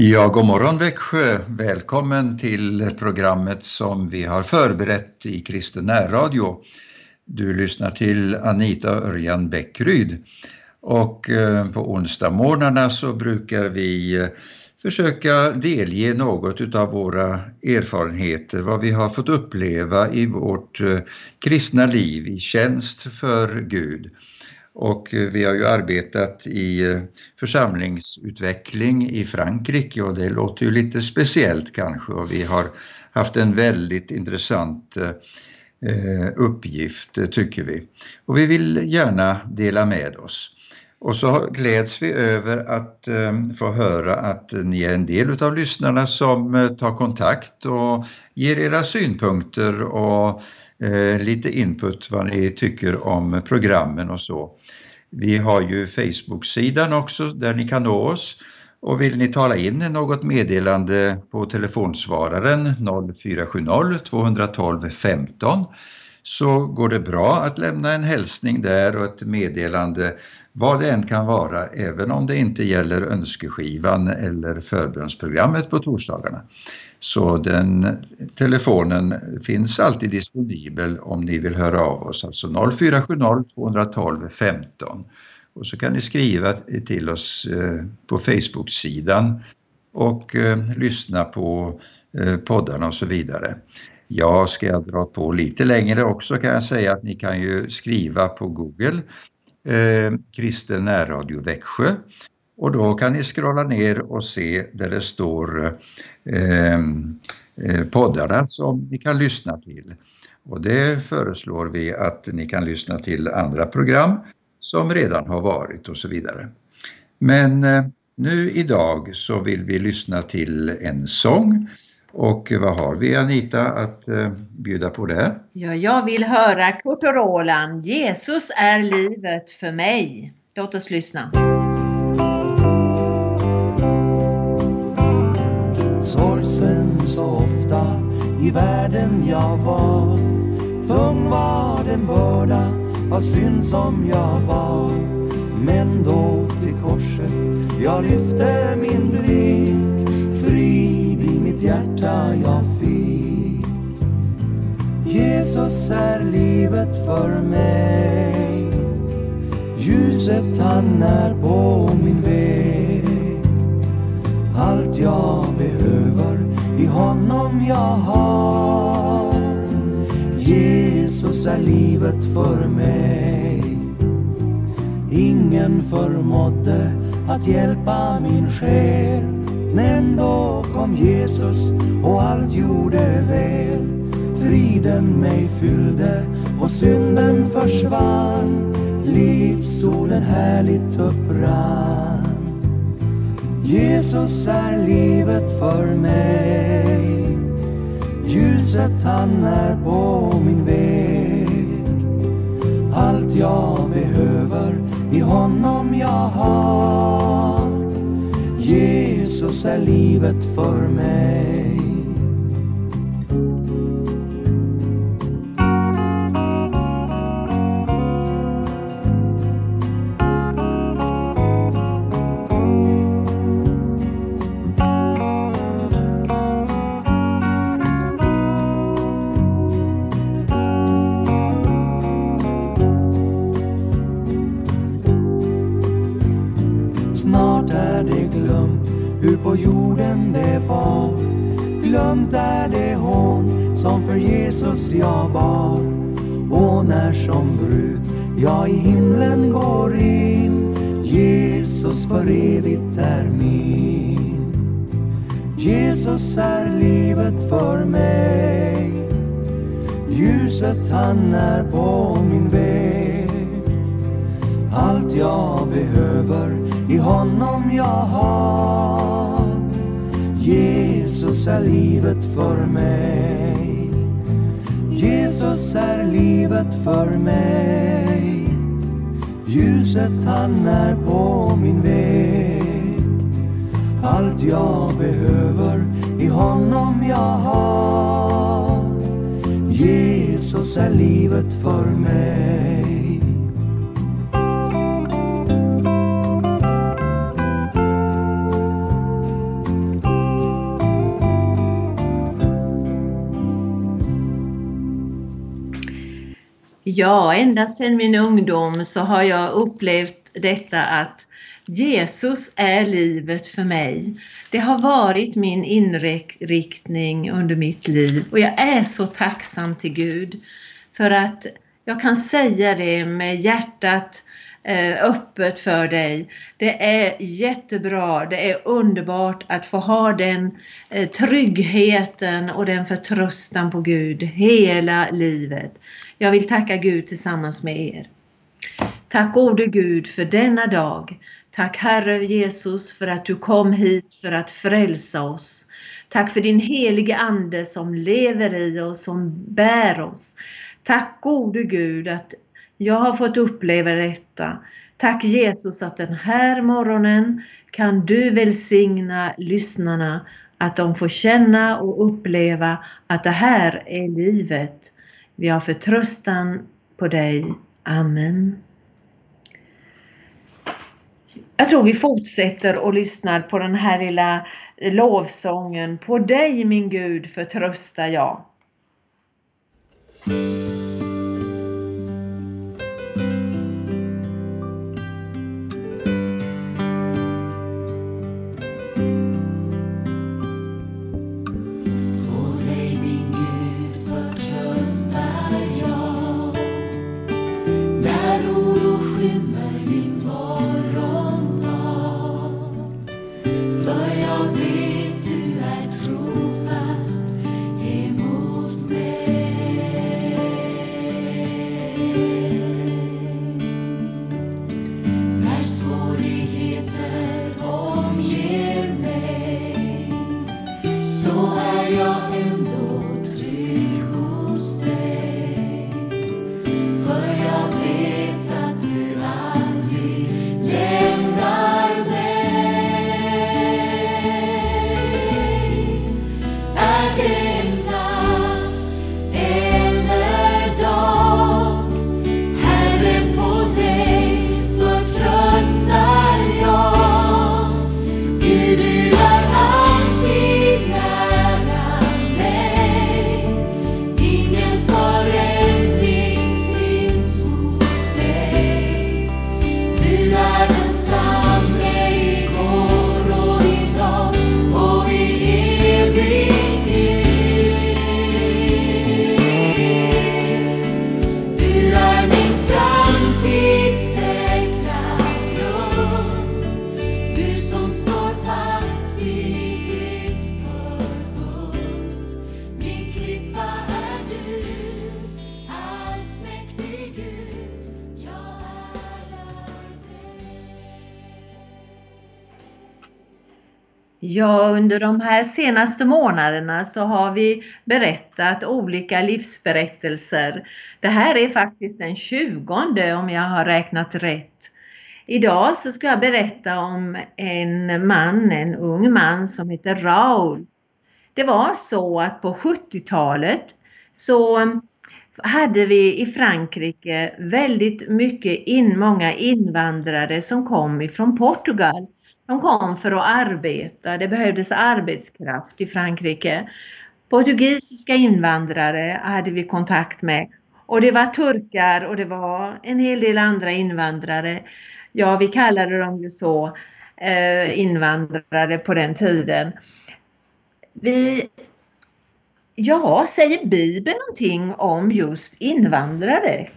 Ja, god morgon Växjö! Välkommen till programmet som vi har förberett i Kristen närradio. Du lyssnar till Anita Örjan Bäckryd och eh, på onsdagsmorgnarna så brukar vi eh, försöka delge något utav våra erfarenheter, vad vi har fått uppleva i vårt eh, kristna liv i tjänst för Gud. Och eh, vi har ju arbetat i eh, församlingsutveckling i Frankrike och det låter ju lite speciellt kanske och vi har haft en väldigt intressant eh, uppgift tycker vi. Och vi vill gärna dela med oss. Och så gläds vi över att få höra att ni är en del av lyssnarna som tar kontakt och ger era synpunkter och Eh, lite input vad ni tycker om programmen och så. Vi har ju Facebook-sidan också där ni kan nå oss och vill ni tala in något meddelande på telefonsvararen 0470 212 15 så går det bra att lämna en hälsning där och ett meddelande vad det än kan vara, även om det inte gäller önskeskivan eller förbönsprogrammet på torsdagarna. Så den telefonen finns alltid disponibel om ni vill höra av oss, alltså 0470 212 15. Och så kan ni skriva till oss eh, på Facebook-sidan och eh, lyssna på eh, poddarna och så vidare. Ja, ska jag dra på lite längre också kan jag säga att ni kan ju skriva på Google eh, Kristen närradio Växjö och då kan ni scrolla ner och se där det står ehm, eh, poddarna som ni kan lyssna till. Och det föreslår vi att ni kan lyssna till andra program som redan har varit och så vidare. Men eh, nu idag så vill vi lyssna till en sång och vad har vi Anita att eh, bjuda på där? Ja, jag vill höra Kurt och Roland, Jesus är livet för mig. Låt oss lyssna. I världen jag var. Tung var den börda av synd som jag bar. Men då till korset jag lyfte min blick. Frid i mitt hjärta jag fick. Jesus är livet för mig. Ljuset han är på min väg. Allt jag jag har. Jesus är livet för mig. Ingen förmådde att hjälpa min själ. Men då kom Jesus och allt gjorde väl. Friden mig fyllde och synden försvann. Livssolen härligt upprann. Jesus är livet för mig. Ljuset han är på min väg. Allt jag behöver i honom jag har. Jesus är livet för mig. I honom jag har. Jesus är livet för mig. Jesus är livet för mig. Ljuset han är på min väg. Allt jag behöver i honom jag har. Jesus är livet för mig. Ja, ända sedan min ungdom så har jag upplevt detta att Jesus är livet för mig. Det har varit min inriktning under mitt liv och jag är så tacksam till Gud för att jag kan säga det med hjärtat eh, öppet för dig. Det är jättebra, det är underbart att få ha den eh, tryggheten och den förtröstan på Gud hela livet. Jag vill tacka Gud tillsammans med er. Tack gode Gud för denna dag. Tack Herre Jesus för att du kom hit för att frälsa oss. Tack för din helige Ande som lever i oss, som bär oss. Tack gode Gud att jag har fått uppleva detta. Tack Jesus att den här morgonen kan du välsigna lyssnarna att de får känna och uppleva att det här är livet. Vi har förtröstan på dig. Amen. Jag tror vi fortsätter och lyssnar på den här lilla lovsången. På dig min Gud förtröstar jag. Imagine. Ja, under de här senaste månaderna så har vi berättat olika livsberättelser. Det här är faktiskt den tjugonde om jag har räknat rätt. Idag så ska jag berätta om en man, en ung man som heter Raul. Det var så att på 70-talet så hade vi i Frankrike väldigt mycket in, många invandrare som kom ifrån Portugal. De kom för att arbeta. Det behövdes arbetskraft i Frankrike. Portugisiska invandrare hade vi kontakt med. Och det var turkar och det var en hel del andra invandrare. Ja, vi kallade dem ju så, eh, invandrare på den tiden. Vi, ja, säger Bibeln någonting om just invandrare?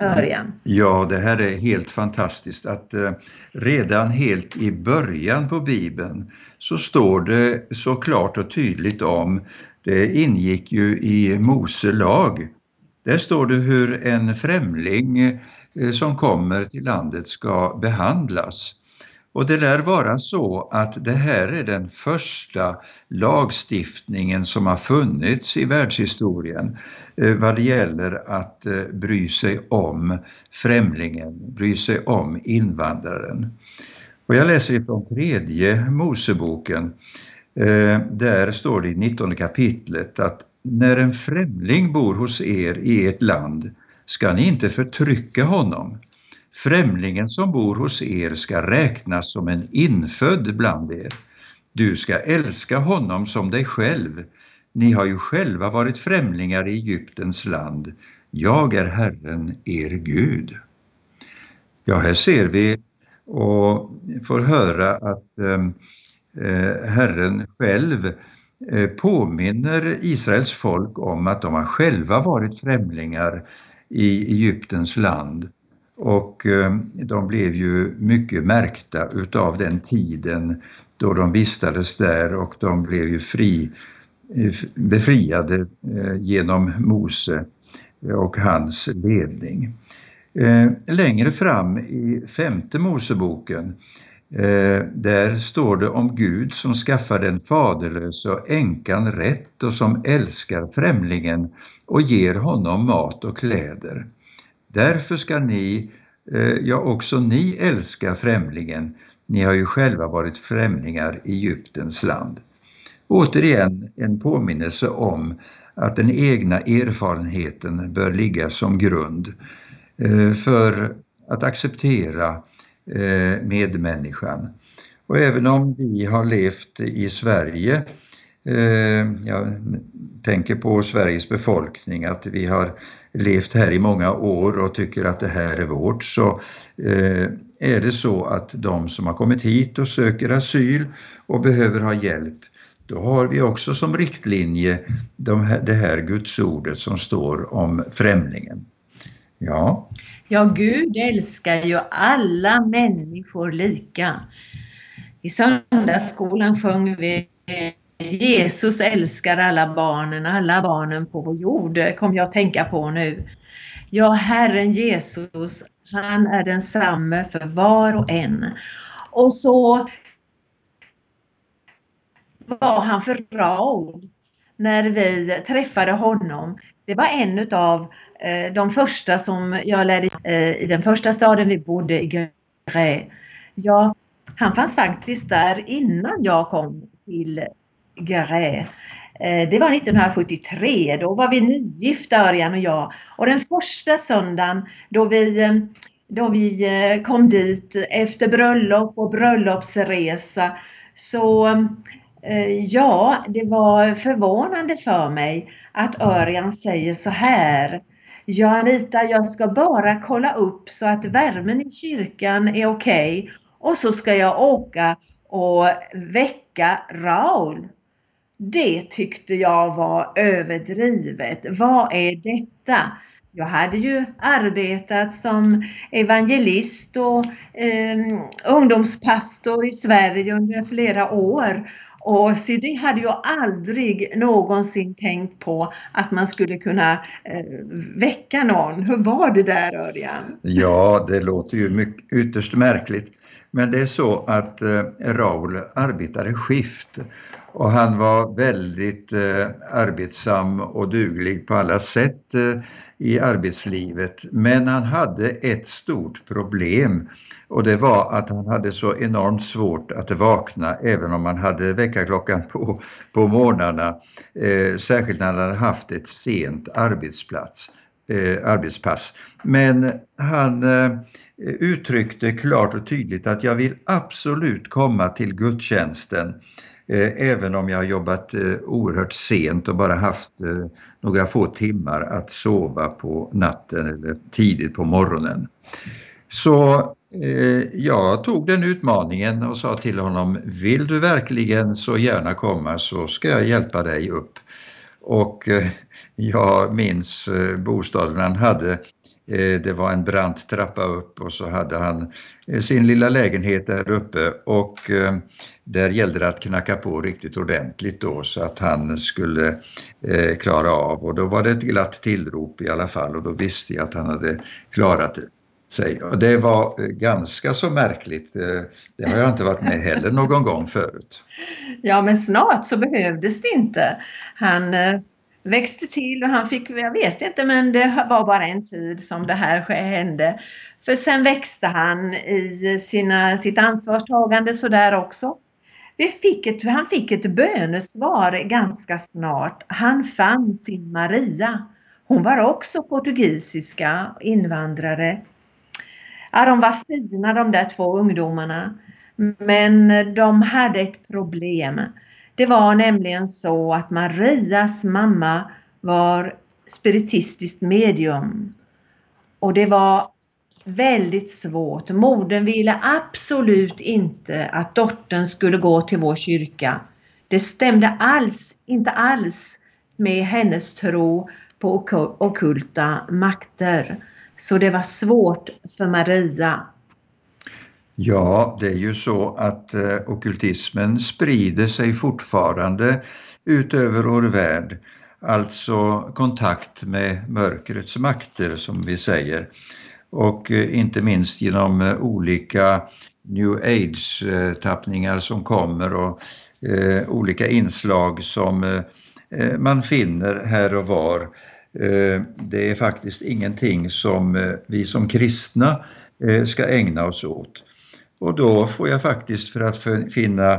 Örjan? Ja, det här är helt fantastiskt att eh, redan helt i början på Bibeln så står det så klart och tydligt om, det ingick ju i Mose lag. Där står det hur en främling eh, som kommer till landet ska behandlas. Och det lär vara så att det här är den första lagstiftningen som har funnits i världshistorien eh, vad det gäller att eh, bry sig om främlingen, bry sig om invandraren. Och jag läser ifrån tredje Moseboken. Eh, där står det i 19 kapitlet att när en främling bor hos er i ert land ska ni inte förtrycka honom Främlingen som bor hos er ska räknas som en infödd bland er. Du ska älska honom som dig själv. Ni har ju själva varit främlingar i Egyptens land. jag är Herren er Gud. Ja, här ser vi och får höra att ehm, eh, Herren själv eh, påminner Israels folk om att de har själva varit främlingar i Egyptens land. Och eh, de blev ju mycket märkta utav den tiden då de vistades där och de blev ju fri, eh, befriade eh, genom Mose och hans ledning. Längre fram i femte Moseboken där står det om Gud som skaffar den faderlöse och änkan rätt och som älskar främlingen och ger honom mat och kläder. Därför ska ni, eh, ja också ni älska främlingen, ni har ju själva varit främlingar i Egyptens land. Återigen en påminnelse om att den egna erfarenheten bör ligga som grund eh, för att acceptera eh, medmänniskan. Och även om vi har levt i Sverige, Eh, jag tänker på Sveriges befolkning, att vi har levt här i många år och tycker att det här är vårt, så eh, är det så att de som har kommit hit och söker asyl och behöver ha hjälp, då har vi också som riktlinje det här gudsordet som står om främlingen. Ja. Ja, Gud älskar ju alla människor lika. I söndagsskolan sjöng vi Jesus älskar alla barnen, alla barnen på vår jord, kom jag att tänka på nu. Ja, Herren Jesus, han är densamme för var och en. Och så var han för Raoul när vi träffade honom. Det var en utav eh, de första som jag lärde eh, i den första staden vi bodde i Gré. Ja, han fanns faktiskt där innan jag kom till Garay. Eh, det var 1973, då var vi nygifta Örjan och jag. Och den första söndagen då vi, eh, då vi eh, kom dit efter bröllop och bröllopsresa så ja, det var förvånande för mig att Örjan säger så här Ja Anita, jag ska bara kolla upp så att värmen i kyrkan är okej okay. och så ska jag åka och väcka Raul. Det tyckte jag var överdrivet. Vad är detta? Jag hade ju arbetat som evangelist och eh, ungdomspastor i Sverige under flera år och så det hade jag aldrig någonsin tänkt på att man skulle kunna eh, väcka någon. Hur var det där Örjan? Ja, det låter ju mycket, ytterst märkligt. Men det är så att eh, Raul arbetade skift och han var väldigt eh, arbetsam och duglig på alla sätt eh, i arbetslivet. Men han hade ett stort problem och det var att han hade så enormt svårt att vakna även om han hade väckarklockan på, på morgnarna. Eh, särskilt när han hade haft ett sent arbetsplats, eh, arbetspass. Men han eh, uttryckte klart och tydligt att jag vill absolut komma till gudstjänsten eh, även om jag har jobbat eh, oerhört sent och bara haft eh, några få timmar att sova på natten eller tidigt på morgonen. Så jag tog den utmaningen och sa till honom, vill du verkligen så gärna komma så ska jag hjälpa dig upp. Och jag minns bostaden han hade. Eh, det var en brant trappa upp och så hade han eh, sin lilla lägenhet där uppe och eh, där gällde det att knacka på riktigt ordentligt då så att han skulle klara av och då var det ett glatt tillrop i alla fall och då visste jag att han hade klarat det sig. Och det var ganska så märkligt. Det har jag inte varit med heller någon gång förut. Ja, men snart så behövdes det inte. Han växte till och han fick, jag vet inte, men det var bara en tid som det här hände. För sen växte han i sina, sitt ansvarstagande sådär också. Vi fick ett, han fick ett bönesvar ganska snart. Han fann sin Maria. Hon var också portugisiska invandrare. Ja, de var fina de där två ungdomarna. Men de hade ett problem. Det var nämligen så att Marias mamma var spiritistiskt medium. Och det var väldigt svårt. Modern ville absolut inte att dottern skulle gå till vår kyrka. Det stämde alls, inte alls med hennes tro på okulta makter. Så det var svårt för Maria. Ja, det är ju så att eh, okultismen sprider sig fortfarande utöver vår värld. Alltså kontakt med mörkrets makter som vi säger. Och eh, inte minst genom eh, olika new age-tappningar som kommer och eh, olika inslag som eh, eh man finner här och var. Eh, det är faktiskt ingenting som eh, vi som kristna eh, ska ägna oss åt. Och då får jag faktiskt för att finna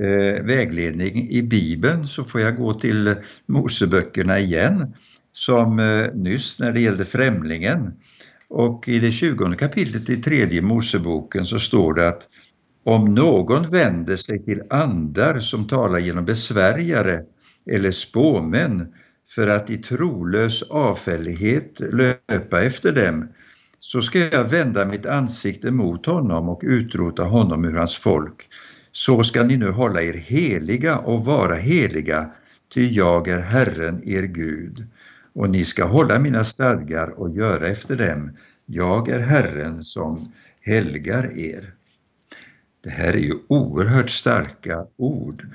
eh, vägledning i Bibeln så får jag gå till Moseböckerna igen som eh, nyss när det gällde främlingen. Och i det 20 kapitlet i tredje Moseboken så står det att om någon vänder sig till andar som talar genom besvärjare eller spåmän för att i trolös avfällighet löpa efter dem, så ska jag vända mitt ansikte mot honom och utrota honom ur hans folk. Så ska ni nu hålla er heliga och vara heliga, ty jag är Herren er Gud. Och ni ska hålla mina stadgar och göra efter dem. Jag är Herren som helgar er. Det här är ju oerhört starka ord.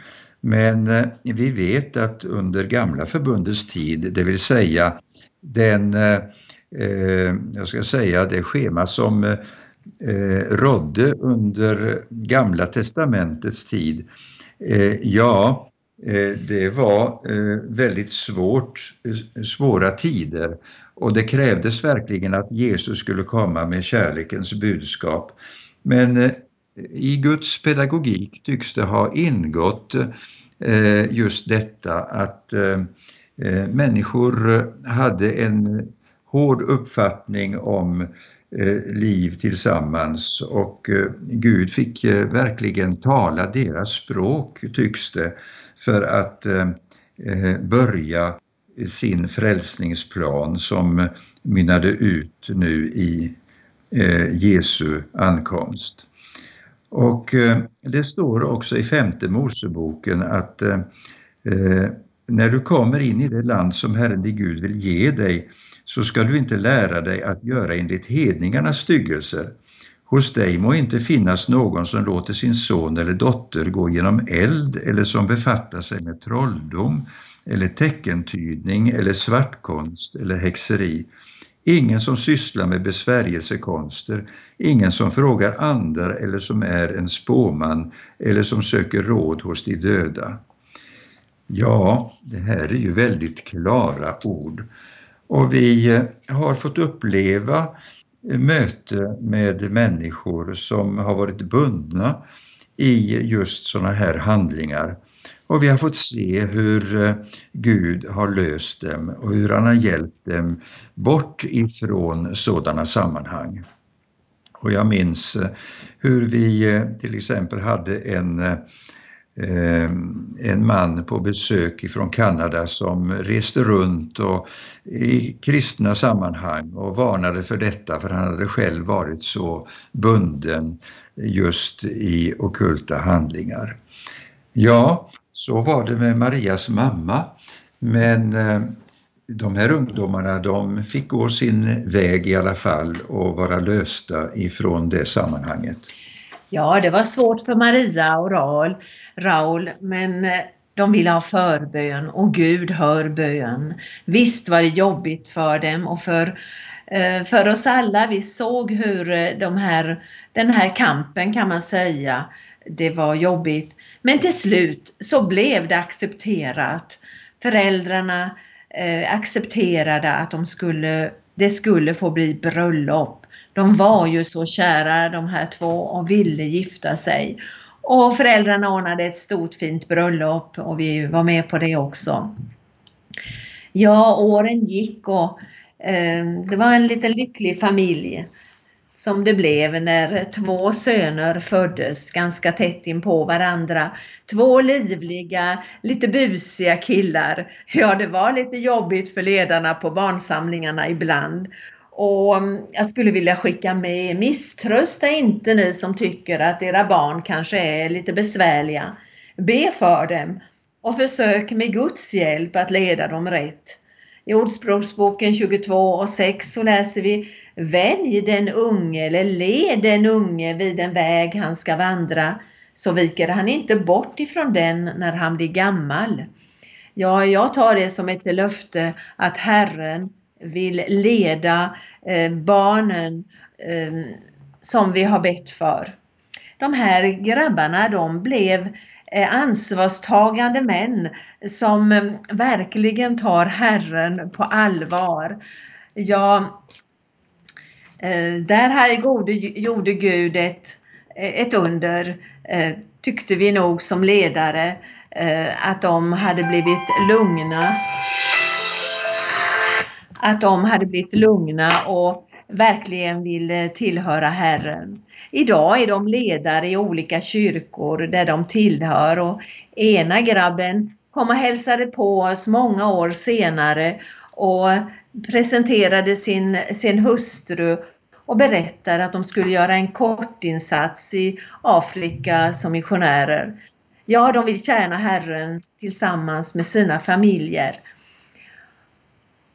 Men eh, vi vet att under gamla förbundets tid, det vill säga den, eh Eh, jag ska säga det schema som eh, rådde under gamla testamentets tid, eh, ja, eh, det var eh, väldigt svårt, eh, svåra tider och det krävdes verkligen att Jesus skulle komma med kärlekens budskap. Men i Guds pedagogik tycks det ha ingått eh, just detta att eh, människor hade en hård uppfattning om eh, liv tillsammans och eh, Gud fick eh, verkligen tala deras språk tycks det för att börja sin frälsningsplan som mynnade ut nu i Jesu ankomst. Och det står också i femte Moseboken att när du kommer in i det land som Herren din Gud vill ge dig så ska du inte lära dig att göra enligt hedningarnas styggelser. Hos dig må inte finnas någon som låter sin son eller dotter gå genom eld eller som befattar sig med trolldom eller teckentydning eller svartkonst eller häxeri Ingen som sysslar med besvärjelsekonster, ingen som frågar andar eller som är en spåman eller som söker råd hos de döda. Ja, det här är ju väldigt klara ord. Och vi eh, har fått uppleva eh, möte med människor som har varit bundna i just sådana här handlingar. Och vi har fått se hur eh, Gud har löst dem och hur han har hjälpt dem bort ifrån sådana sammanhang. Och jag minns hur vi till exempel hade en, Eh, en man på besök ifrån Kanada som reste runt och i kristna sammanhang och varnade för detta för han hade själv varit så bunden just i okulta handlingar. Ja, så var det med Marias mamma. Men eh, de här ungdomarna de fick gå sin väg i alla fall och vara lösta ifrån det sammanhanget. Ja, det var svårt för Maria och Raul, men eh, de ville ha förbön och Gud hör bön. Visst var det jobbigt för dem och för, eh, för oss alla. Vi såg hur eh, de här, den här kampen kan man säga, det var jobbigt. Men till slut så blev det accepterat. Föräldrarna accepterade att de skulle, det skulle få bli bröllop. De var ju så kära de här två och ville gifta sig. Och föräldrarna ordnade ett stort fint bröllop och vi var med på det också. Ja, åren gick och eh, det var en liten lycklig familj som det blev när två söner föddes ganska tätt in på varandra. Två livliga, lite busiga killar. Ja, det var lite jobbigt för ledarna på barnsamlingarna ibland. Och mm, jag skulle vilja skicka med, misströsta inte ni som tycker att era barn kanske är lite besvärliga. Be för dem och försök med Guds hjälp att leda dem rätt. I Ordspråksboken 22 och 6 så läser vi Välj den unge eller led den unge vid den väg han ska vandra så viker han inte bort ifrån den när han blir gammal. Ja, jag tar det som ett löfte att Herren vill leda eh, barnen eh, som vi har bett för. De här grabbarna de blev eh, ansvarstagande män som verkligen tar Herren på allvar. Ja, där här gode, gjorde Gud ett, ett under, tyckte vi nog som ledare, att de hade blivit lugna att de hade blivit lugna och verkligen ville eh, tillhöra Herren. Idag är de ledare i olika kyrkor där de tillhör och ena grabben kom och hälsade på oss många år senare och presenterade sin, sin hustru och berättade att de skulle göra en kortinsats i Afrika som missionärer. Ja, de vill tjäna Herren tillsammans med sina familjer.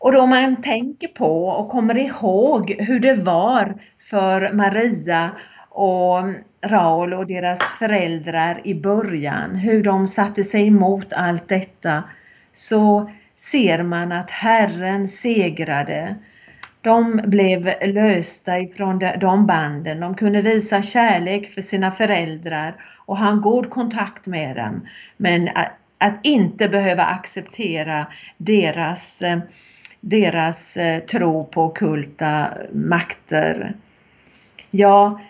Och då man tänker på och kommer ihåg hur det var för Maria och Raul och deras föräldrar i början, hur de satte sig emot allt detta, så ser man att Herren segrade. De blev lösta ifrån de banden. De kunde visa kärlek för sina föräldrar och ha en god kontakt med dem. Men att inte behöva acceptera deras eh, deras eh, tro på kulta makter. Ja,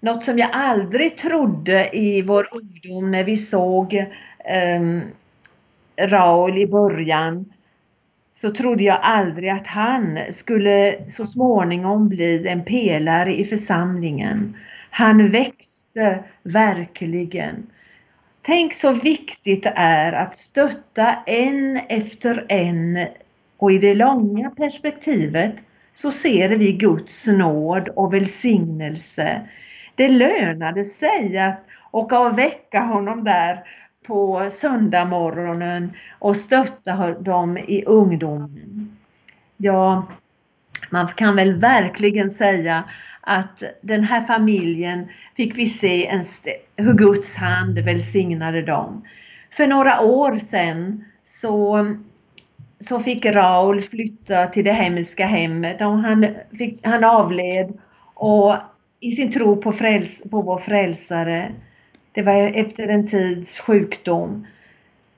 något som jag aldrig trodde i vår ungdom när vi såg eh, Raul i början så trodde jag aldrig att han skulle så småningom bli en pelare i församlingen. Han växte verkligen. Tänk så viktigt det är att stötta en efter en och i det långa perspektivet så ser vi Guds nåd och välsignelse. Det lönade sig att åka och väcka honom där på söndagmorgonen och stötta dem i ungdomen. Ja, man kan väl verkligen säga att den här familjen fick vi se en hur Guds hand välsignade dem. För några år sedan så så fick Raul flytta till det hemska hemmet och han, fick, han avled och i sin tro på, fräls, på vår frälsare. Det var efter en tids sjukdom.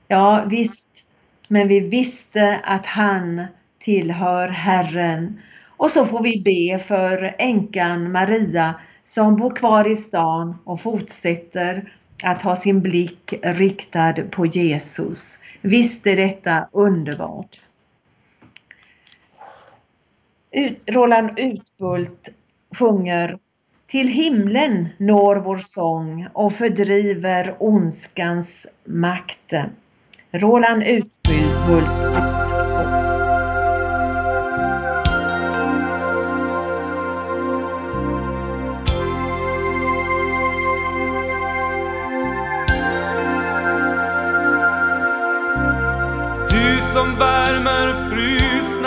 Ja visst, men vi visste att han tillhör Herren. Och så får vi be för änkan Maria som bor kvar i stan och fortsätter att ha sin blick riktad på Jesus. Visst är detta underbart. Roland Utbult sjunger Till himlen når vår sång och fördriver ondskans makt. Roland Utbult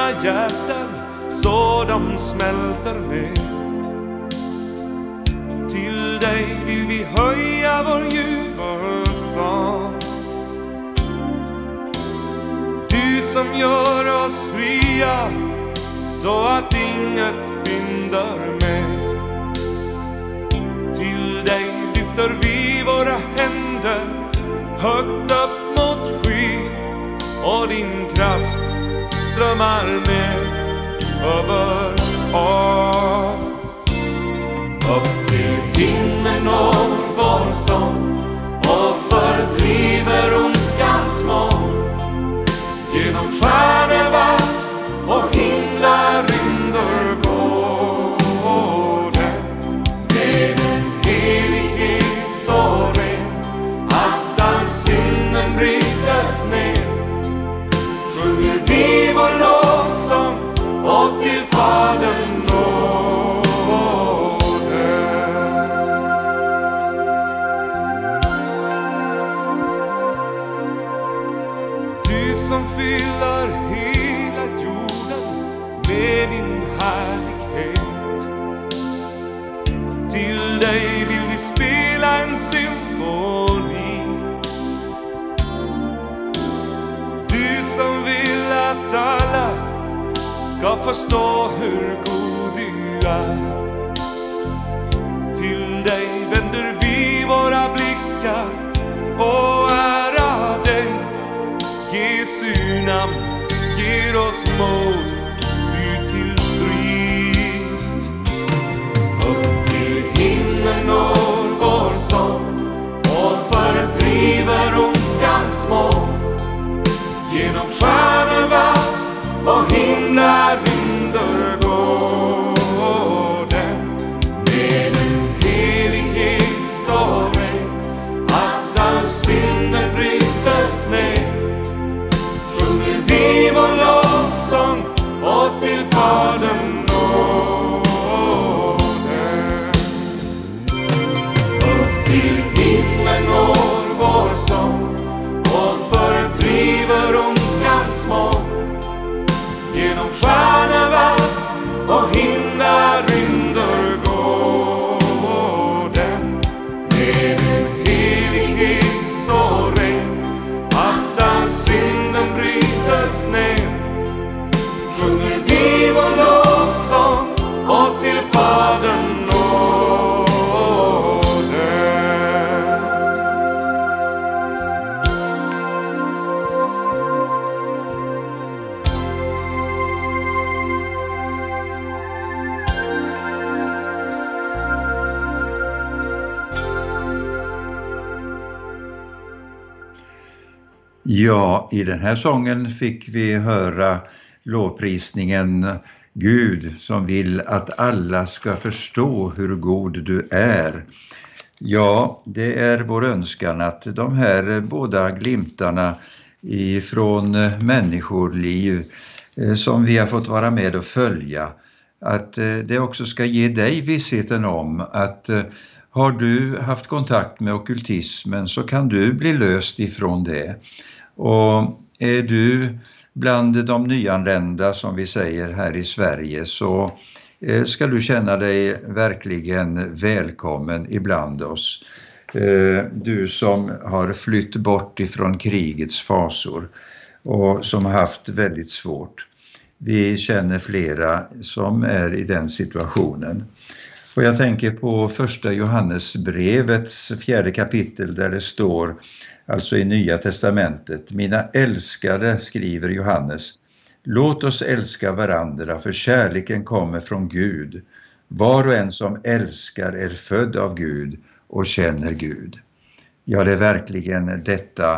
mina hjärtan så de smälter ner. Till dig vill vi höja vår ljuva sång. Du som gör oss fria så att inget binder mer. Till dig lyfter vi våra händer högt upp mot skyn och din kraft drömmar ner över oss. Upp till himlen når vår sång och fördriver ondskans moln. Genom stjärnevall och himla rymder går den med en helighet så ren att all synden brytes ner. Förstå hur god du är. Till dig vänder vi våra blickar och ära dig. Jesu namn ger oss mod Ja, i den här sången fick vi höra lovprisningen Gud som vill att alla ska förstå hur god du är. Ja, det är vår önskan att de här båda glimtarna ifrån människoliv eh, som vi har fått vara med och följa, att eh, det också ska ge dig vissheten om att eh, har du haft kontakt med okultismen så kan du bli löst ifrån det. Och är du bland de nyanlända som vi säger här i Sverige så eh, ska du känna dig verkligen välkommen ibland oss. Eh, du som har flytt bort ifrån krigets fasor och som har haft väldigt svårt. Vi känner flera som är i den situationen. Och jag tänker på första Johannesbrevets fjärde kapitel där det står, alltså i Nya Testamentet, Mina älskade, skriver Johannes, låt oss älska varandra för kärleken kommer från Gud. Var och en som älskar är född av Gud och känner Gud. Ja, det är verkligen detta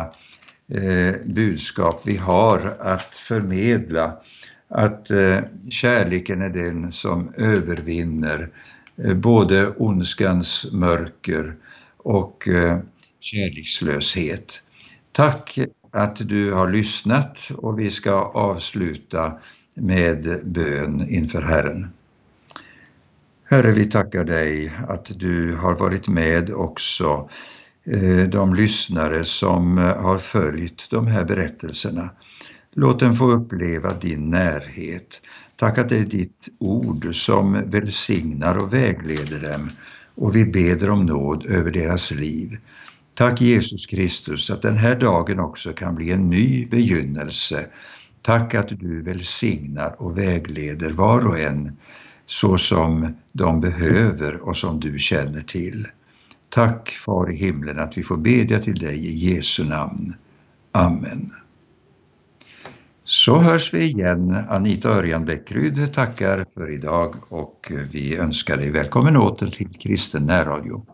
eh, budskap vi har att förmedla, att eh, kärleken är den som övervinner eh, både ondskans mörker och eh, kärlekslöshet. Tack att du har lyssnat och vi ska avsluta med bön inför Herren. Herre, vi tackar dig att du har varit med också eh, de lyssnare som eh, har följt de här berättelserna. Låt dem få uppleva din närhet. Tack att det är ditt ord som välsignar och vägleder dem och vi beder om nåd över deras liv. Tack Jesus Kristus att den här dagen också kan bli en ny begynnelse. Tack att du välsignar och vägleder var och en så som de behöver och som du känner till. Tack Far i himlen att vi får bedja till dig i Jesu namn. Amen. Så hörs vi igen. Anita Örjan Bäckryd tackar för idag och vi önskar dig välkommen åter till Kristen närradio.